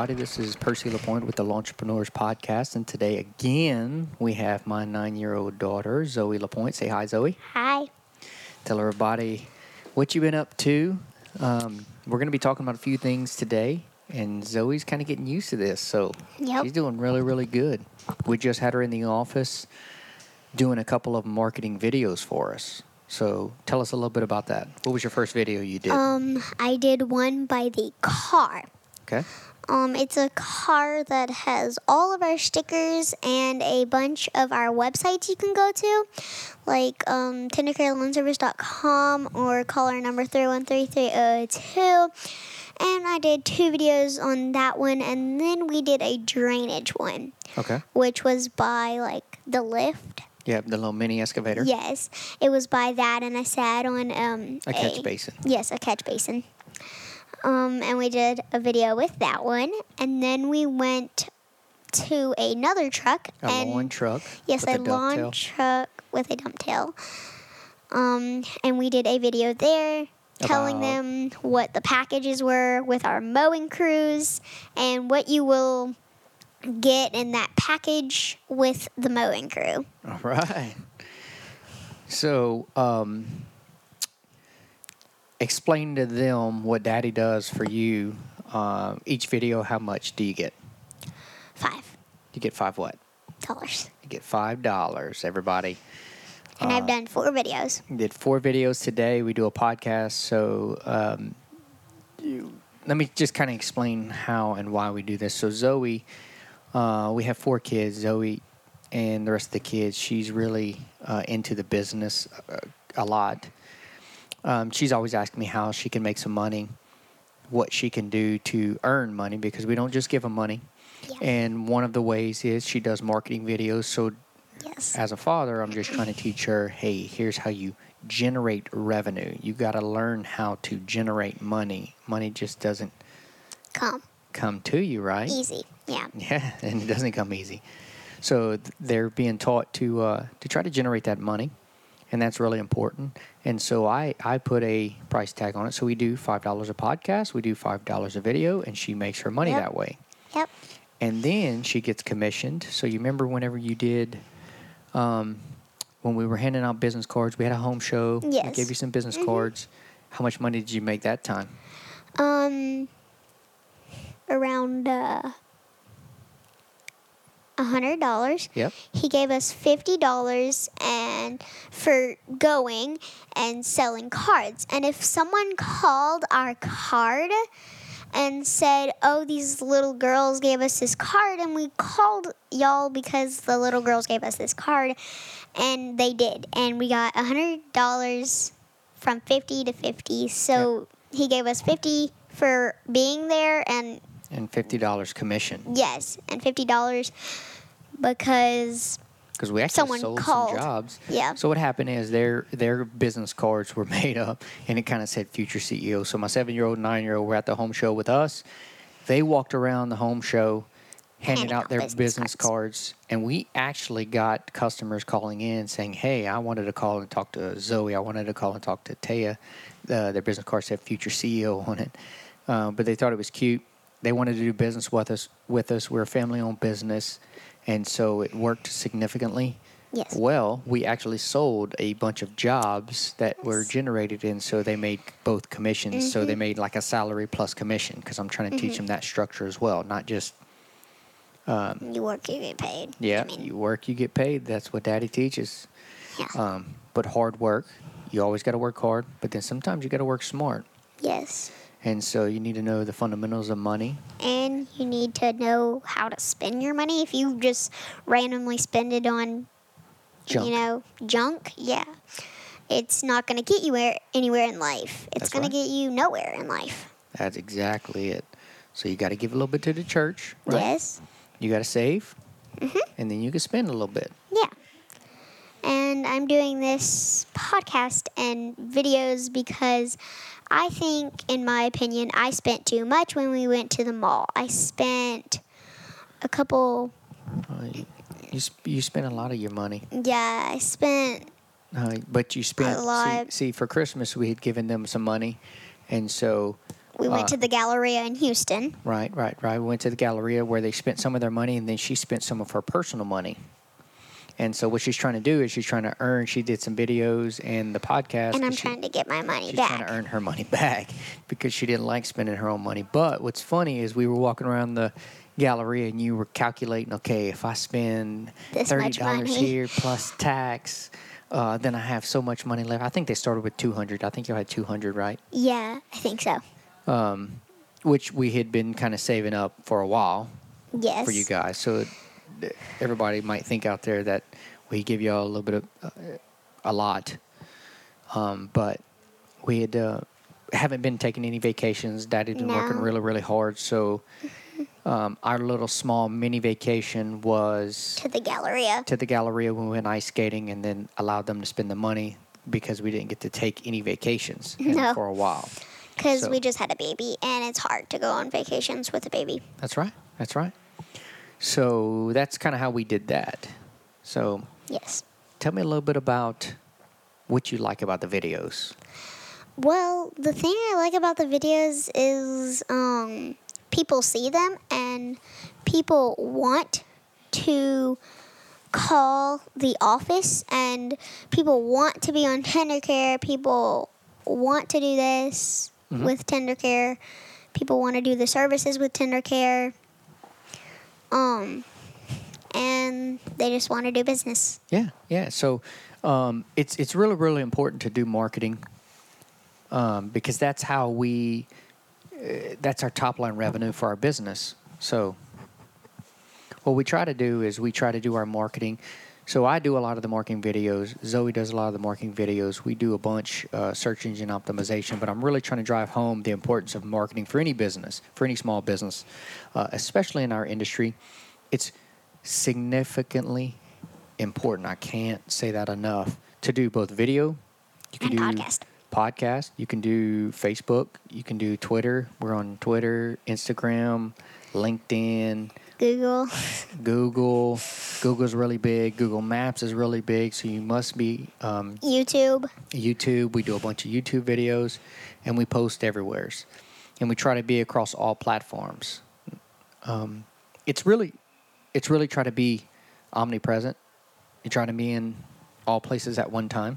Everybody. This is Percy LaPoint with the Lawntrepreneurs Podcast, and today again we have my nine-year-old daughter Zoey LaPoint. Say hi, Zoey. Hi. Tell everybody what you've been up to. Um, we're going to be talking about a few things today, and Zoey's kind of getting used to this, so Yep. she's doing really, really good. We just had her in the office doing a couple of marketing videos for us. So tell us a little bit about that. What was your first video you did? Um, I did one by the car. okay. Um, it's a car that has all of our stickers and a bunch of our websites you can go to, like um, tendercarelawnservice.com or call our number 313-302. And I did two videos on that one, and then we did a drainage one, Okay. which was by like the lift. Yeah, the little mini excavator. Yes, it was by that, and I sat on um, A catch basin. Yes, a catch basin. Um, and we did a video with that one, and then we went to another truck A and lawn truck. yes, with a a lawn dovetail. truck with a dump tail. Um, and we did a video there telling About- them what the packages were with our mowing crews and what you will get in that package with the mowing crew. All right. So, um, explain to them what Daddy does for you. Uh, each video, how much do you get? Five You get five what? dollars. You get five dollars. Everybody. And Uh, I've done four videos. We did four videos today. We do a podcast. So, um, you, let me just kind of explain how and why we do this. So, Zoey, uh, we have four kids. Zoey and the rest of the kids, she's really uh, into the business uh, a lot. Um, she's always asking me how she can make some money, what she can do to earn money because we don't just give them money. Yeah. And one of the ways is she does marketing videos. So, Yes. as a father, I'm just trying to teach her, hey, here's how you generate revenue. You got to learn how to generate money. Money just doesn't Come. come to you, right? Easy. Yeah. Yeah, and it doesn't come easy. So th- they're being taught to uh, to try to generate that money, and that's really important. And so I I put a price tag on it. So we do five dollars a podcast, we do five dollars a video, and she makes her money Yep. that way. Yep. And then she gets commissioned. So you remember whenever you did, um, when we were handing out business cards, we had a home show. We Yes. gave you some business Mhm. cards. How much money did you make that time? Um, around uh, a hundred dollars. Yep. He gave us fifty dollars and for going and selling cards. And if someone called our card and said, "Oh, these little girls gave us this card," and we called y'all because the little girls gave us this card, and they did, and we got a hundred dollars from fifty to fifty. So he gave us fifty for being there, and And fifty dollars commission yes, and fifty dollars because because we actually Someone sold called. some jobs. yeah. So what happened is their their business cards were made up, and it kind of said future CEO. So my seven year old, nine year old were at the home show with us. They walked around the home show, handing Handing out out their business business cards. cards, and we actually got customers calling in saying, "Hey, I wanted to call and talk to Zoey. I wanted to call and talk to Taya. Uh, their business card said future CEO on it, uh, but they thought it was cute. They wanted to do business with us. With us, we're a family owned business, and so it worked significantly." Yes. Well, we actually sold a bunch of jobs that were generated, and so they made both commissions. So they Mhm. made like a salary plus commission because I'm trying to teach Mhm. them that structure as well, not just um, You work, you get paid. yeah, I mean, you work, you get paid. That's what Daddy teaches. yeah. Um, but hard work, you always got to work hard, but then sometimes you got to work smart, yes. And so you need to know the fundamentals of money. And you need to know how to spend your money. If you just randomly spend it on, Junk. you know, junk, yeah, it's not going to get you where, anywhere in life. It's going right. to get you nowhere in life. That's exactly it. So you got to give a little bit to the church, right? Yes. You got to save, Mhm. and then you can spend a little bit. Yeah. And I'm doing this podcast and videos because I think, in my opinion, I spent too much when we went to the mall. I spent a couple, Uh, you, you, sp- you spend a lot of your money, yeah, I spent, uh, but you spent. See, lot. see, for Christmas we had given them some money, and so We went Uh, to the Galleria in Houston. Right, right, right. We went to the Galleria where they spent some of their money, and then she spent some of her personal money. And so what she's trying to do is she's trying to earn. She did some videos and the podcast. And I'm she- trying to get my money back. She's back. trying to earn her money back because she didn't like spending her own money. But what's funny is we were walking around the gallery and you were calculating, okay, if I spend This thirty dollars here plus tax, uh, then I have so much money left. I think they started with two hundred. I think you had two hundred, right? yeah, I think so. Um, which we had been kind of saving up for a while Yes. for you guys. So everybody might think out there that we give y'all a little bit of uh, a lot, um, but we had uh, haven't been taking any vacations. Daddy's been working really, really hard. So um, our little small mini vacation was To the Galleria. to the Galleria when we went ice skating, and then allowed them to spend the money because we didn't get to take any vacations No. for a while. Because So- we just had a baby, and it's hard to go on vacations with a baby. That's right. That's right. So that's kind of how we did that. So Yes. tell me a little bit about what you like about the videos. Well, the thing I like about the videos is um, people see them and people want to call the office and people want to be on tender care. People want to do this Mhm. with tender care. People want to do the services with tender care. Um, and they just want to do business. Yeah, yeah. So um, it's it's really really important to do marketing um, because that's how we uh, that's our top line revenue for our business. So what we try to do is we try to do our marketing. So I do a lot of the marketing videos. Zoey does a lot of the marketing videos. We do a bunch uh, search engine optimization, but I'm really trying to drive home the importance of marketing for any business, for any small business, uh, especially in our industry. It's significantly important. I can't say that enough. To do both video, you can And do podcast. podcast. You can do Facebook. You can do Twitter. We're on Twitter, Instagram, LinkedIn, Google. Google. Google's really big. Google Maps is really big. So you must be um, YouTube. YouTube. We do a bunch of YouTube videos, and we post everywhere. And we try to be across all platforms. Um, it's really, it's really try to be omnipresent. You try to be in all places at one time.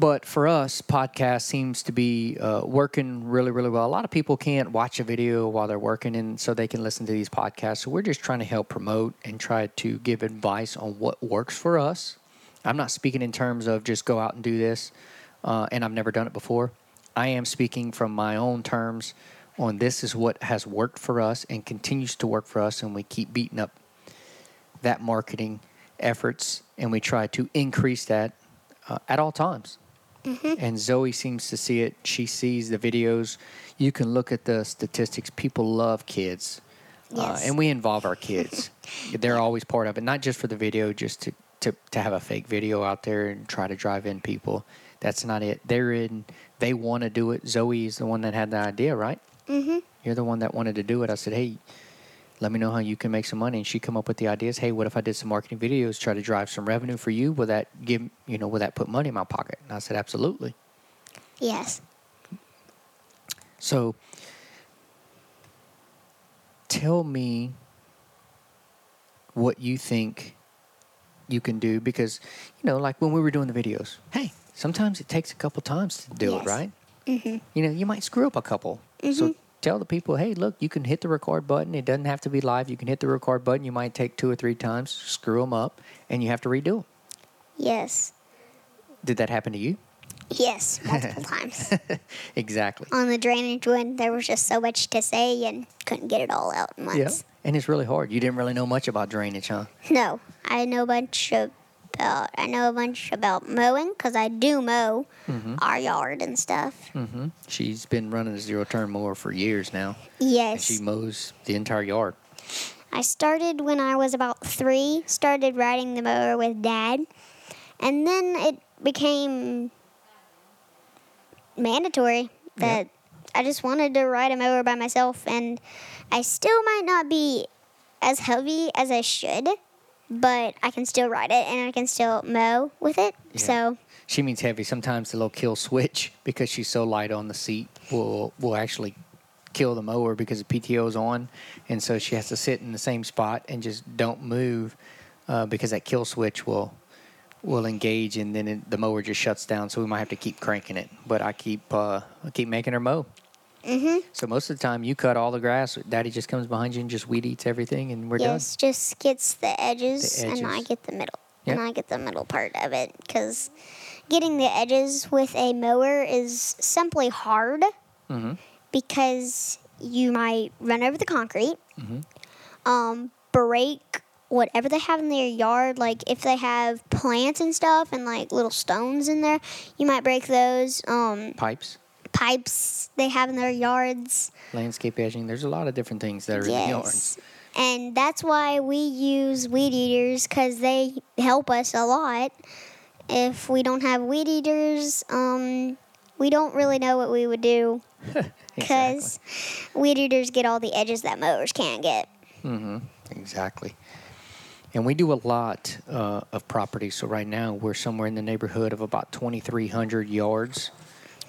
But for us, podcast seems to be uh, working really, really well. A lot of people can't watch a video while they're working, and so they can listen to these podcasts. So we're just trying to help promote and try to give advice on what works for us. I'm not speaking in terms of just go out and do this, uh, and I've never done it before. I am speaking from my own terms on this is what has worked for us and continues to work for us, and we keep beating up that marketing efforts, and we try to increase that uh, at all times. And Zoey seems to see it. She sees the videos. You can look at the statistics. People love kids. Uh, and we involve our kids. They're always part of it, not just for the video, just to, to, to have a fake video out there and try to drive in people. That's not it. They're in, they want to do it. Zoey is the one that had the idea, right? Mm-hmm. You're the one that wanted to do it. I said, hey, let me know how you can make some money. And she come up with the ideas. Hey, what if I did some marketing videos, try to drive some revenue for you? Will that give, you know, will that put money in my pocket? And I said, absolutely. Yes. So tell me what you think you can do because, you know, like when we were doing the videos, hey, sometimes it takes a couple times to do Yes. it, right? Mm-hmm. You know, you might screw up a couple. So tell the people, hey, look, you can hit the record button. It doesn't have to be live. You can hit the record button. You might take two or three times, screw them up, and you have to redo them. Yes. Did that happen to you? Yes, multiple times. exactly. On the drainage one, there was just so much to say and couldn't get it all out at once. Yeah. And it's really hard. You didn't really know much about drainage, huh? No, I know a bunch about. I know a bunch about mowing because I do mow Mm-hmm. our yard and stuff. hmm She's been running a zero turn mower for years now. And Yes, she mows the entire yard. I started when I was about three. Started riding the mower with dad, and then it became mandatory that I just wanted to ride a mower by myself, and I still might not be as heavy as I should, but I can still ride it and I can still mow with it. Yeah. So she means heavy. Sometimes the little kill switch because she's so light on the seat will will actually kill the mower because the PTO is on, and so she has to sit in the same spot and just don't move uh, because that kill switch will will engage and then it, the mower just shuts down. So we might have to keep cranking it. But I keep uh, I keep making her mow. Mhm. So most of the time you cut all the grass. Daddy just comes behind you and just weed eats everything, and we're done. yes, just gets the edges, The and I get the middle. Yep. And I get the middle part of it because getting the edges with a mower is simply hard done. hmm because you might run over the concrete, Mhm. um, break whatever they have in their yard. Like if they have plants and stuff and like little stones in there, you might break those. Um, Pipes, pipes they have in their yards. landscape edging. There's a lot of different things that are in the yards. And that's why we use weed eaters because they help us a lot. If we don't have weed eaters, um, we don't really know what we would do because weed eaters get all the edges that mowers can't get. Mm-hmm. Exactly. And we do a lot uh, of property. So right now we're somewhere in the neighborhood of about 2,300 yards.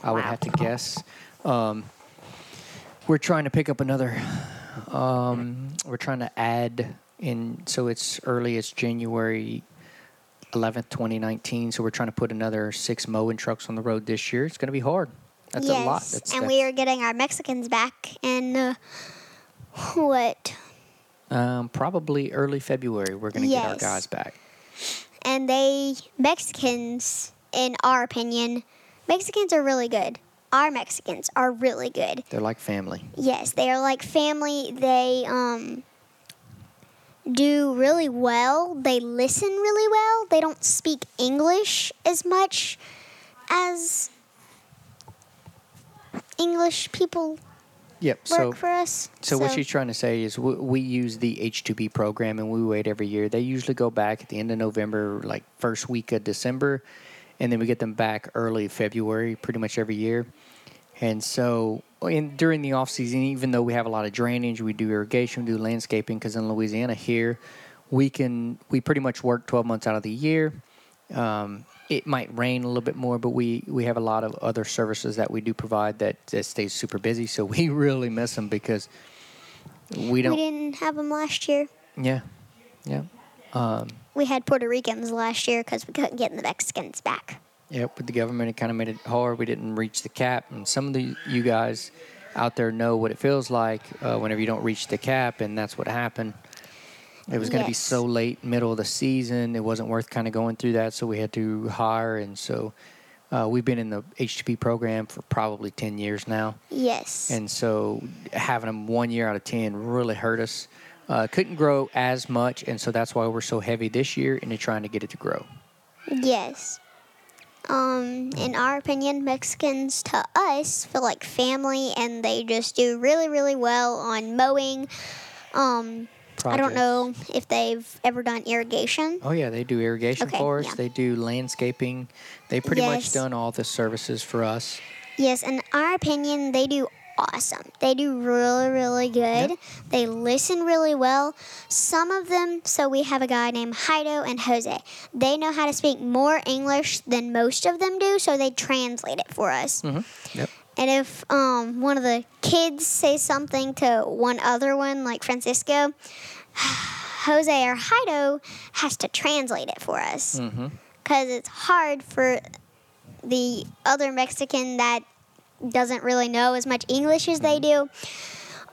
I would Wow. have to guess. Um, we're trying to pick up another. Um, we're trying to add in. So it's early. It's January 11th, 2019. So we're trying to put another six mowing trucks on the road this year. It's going to be hard. That's yes. a lot. That's, and we are getting our Mexicans back in uh, what? um, probably early February. We're going to get our Yes. guys back. And they, Mexicans, in our opinion, Mexicans are really good. Our Mexicans are really good. They're like family. Yes, they are like family. They um do really well. They listen really well. They don't speak English as much as English people Yep. work So for us. So, what she's trying to say is we, we use the H2B program and we wait every year. They usually go back at the end of November, like first week of December, and then we get them back early February, pretty much every year. And so, in during the off season, even though we have a lot of drainage, we do irrigation, we do landscaping. Because in Louisiana here, we can we pretty much work 12 months out of the year. Um, it might rain a little bit more, but we, we have a lot of other services that we do provide that, that stays super busy. So we really miss them because we we don't. We didn't have them last year. yeah, yeah, um, We had Puerto Ricans last year because we couldn't get the Mexicans back. Yep, with the government, it kind of made it hard. We didn't reach the cap, and some of the you guys out there know what it feels like uh, whenever you don't reach the cap, and that's what happened. It was going to be so late, middle of the season. It wasn't worth kind of going through that, so we had to hire, and so uh, we've been in the H2B program for probably ten years now, Yes. and so having them one year out of ten really hurt us. Uh, couldn't grow as much, and so that's why we're so heavy this year into trying to get it to grow. Yes. Um, in our opinion, Mexicans to us feel like family and they just do really, really well on mowing. Um, I don't know if they've ever done irrigation. Oh yeah, they do irrigation Okay, for us. yeah. They do landscaping. They pretty much done all the services for us. Yes, in our opinion, they do awesome. They do really, really good. Yep. They listen really well. Some of them, so we have a guy named Heido and Jose. They know how to speak more English than most of them do, so they translate it for us. Mm-hmm. Yep. And if um, one of the kids says something to one other one, like Francisco, Jose or Heido has to translate it for us Mm-hmm. because it's hard for the other Mexican that doesn't really know as much English as they do.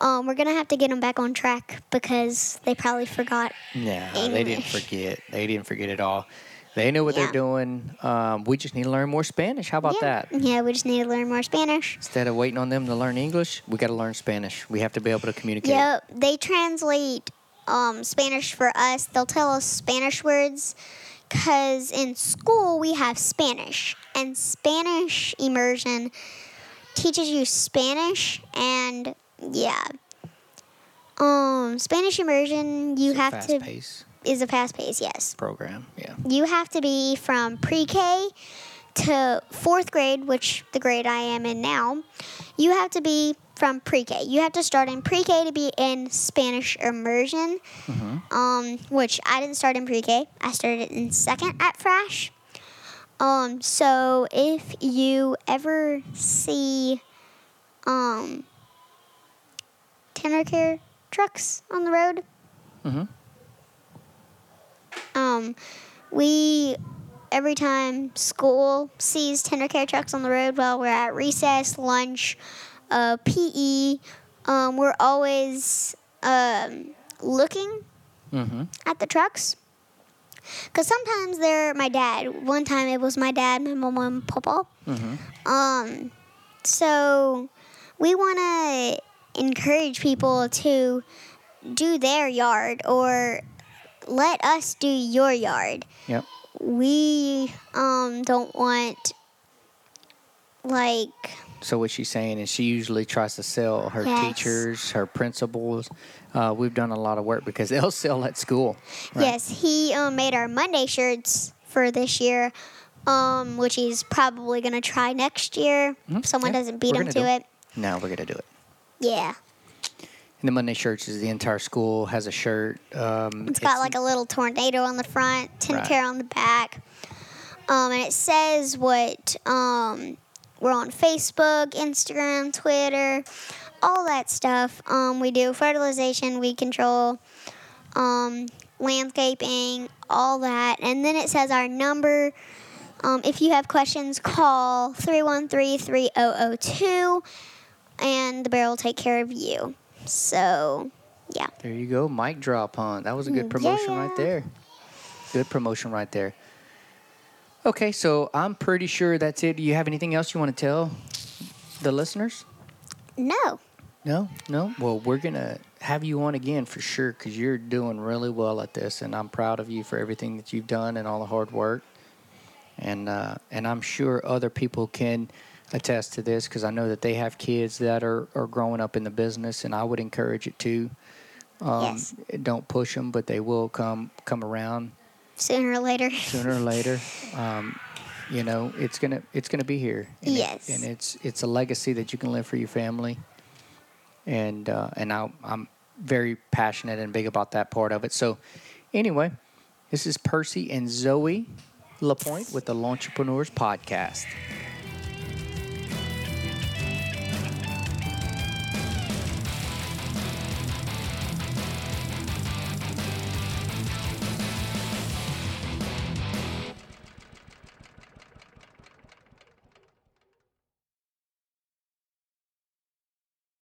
Um, we're gonna have to get them back on track because they probably forgot. Yeah, they didn't forget. They didn't forget at all. They know what Yeah. they're doing. Um, we just need to learn more Spanish. How about yeah. that? Yeah, we just need to learn more Spanish. Instead of waiting on them to learn English, we got to learn Spanish. We have to be able to communicate. Yep, they translate um, Spanish for us. They'll tell us Spanish words because in school we have Spanish, and Spanish immersion teaches you Spanish, and yeah. Um, Spanish immersion, you have fast to pace is a fast pace. Yes, program. Yeah. you have to be from pre-K to fourth grade, which the grade I am in now. You have to be from pre-K. You have to start in pre-K to be in Spanish immersion, Mm-hmm. um, which I didn't start in pre-K. I started in second at Frash. Um, so if you ever see um tender care trucks on the road, Mm-hmm. um, we every time school sees tender care trucks on the road while we're at recess, lunch, uh, PE, um, we're always um, looking Mm-hmm. at the trucks. Cause sometimes they're my dad. One time it was my dad, my mom, and papa. Mm-hmm. Um, so we want to encourage people to do their yard or let us do your yard. Yep. We um don't want like So what she's saying is she usually tries to sell her Yes. teachers, her principals. Uh, we've done a lot of work because they'll sell at school. Right. yes, he um, made our Monday shirts for this year. Um, which he's probably gonna try next year. Mhm. If someone Yeah, doesn't beat we're him to do it. No, we're gonna do it. Yeah. And the Monday shirts is the entire school has a shirt. Um, It's got like a little tornado on the front, tin Right. care on the back. Um, and it says what um, we're on Facebook, Instagram, Twitter, all that stuff. Um, we do fertilization, weed control, um, landscaping, all that. And then it says our number. Um, if you have questions, call 313 3002 and the bear will take care of you. So, yeah. There you go, mic drop, huh? That was a good promotion right there. Good promotion right there. Okay, so I'm pretty sure that's it. Do you have anything else you want to tell the listeners? No. No, no. Well, we're gonna have you on again for sure because you're doing really well at this, and I'm proud of you for everything that you've done and all the hard work. And uh, and I'm sure other people can attest to this because I know that they have kids that are, are growing up in the business, and I would encourage it too. Um, Yes. Don't push them, but they will come come around Sooner or later. sooner or later. Um, you know, it's gonna it's gonna be here. And it- Yes. and it's it's a legacy that you can live for your family. And uh, and I, I'm very passionate and big about that part of it. So, anyway, this is Percy and Zoey LaPoint with the Lawntrepreneurs Podcast.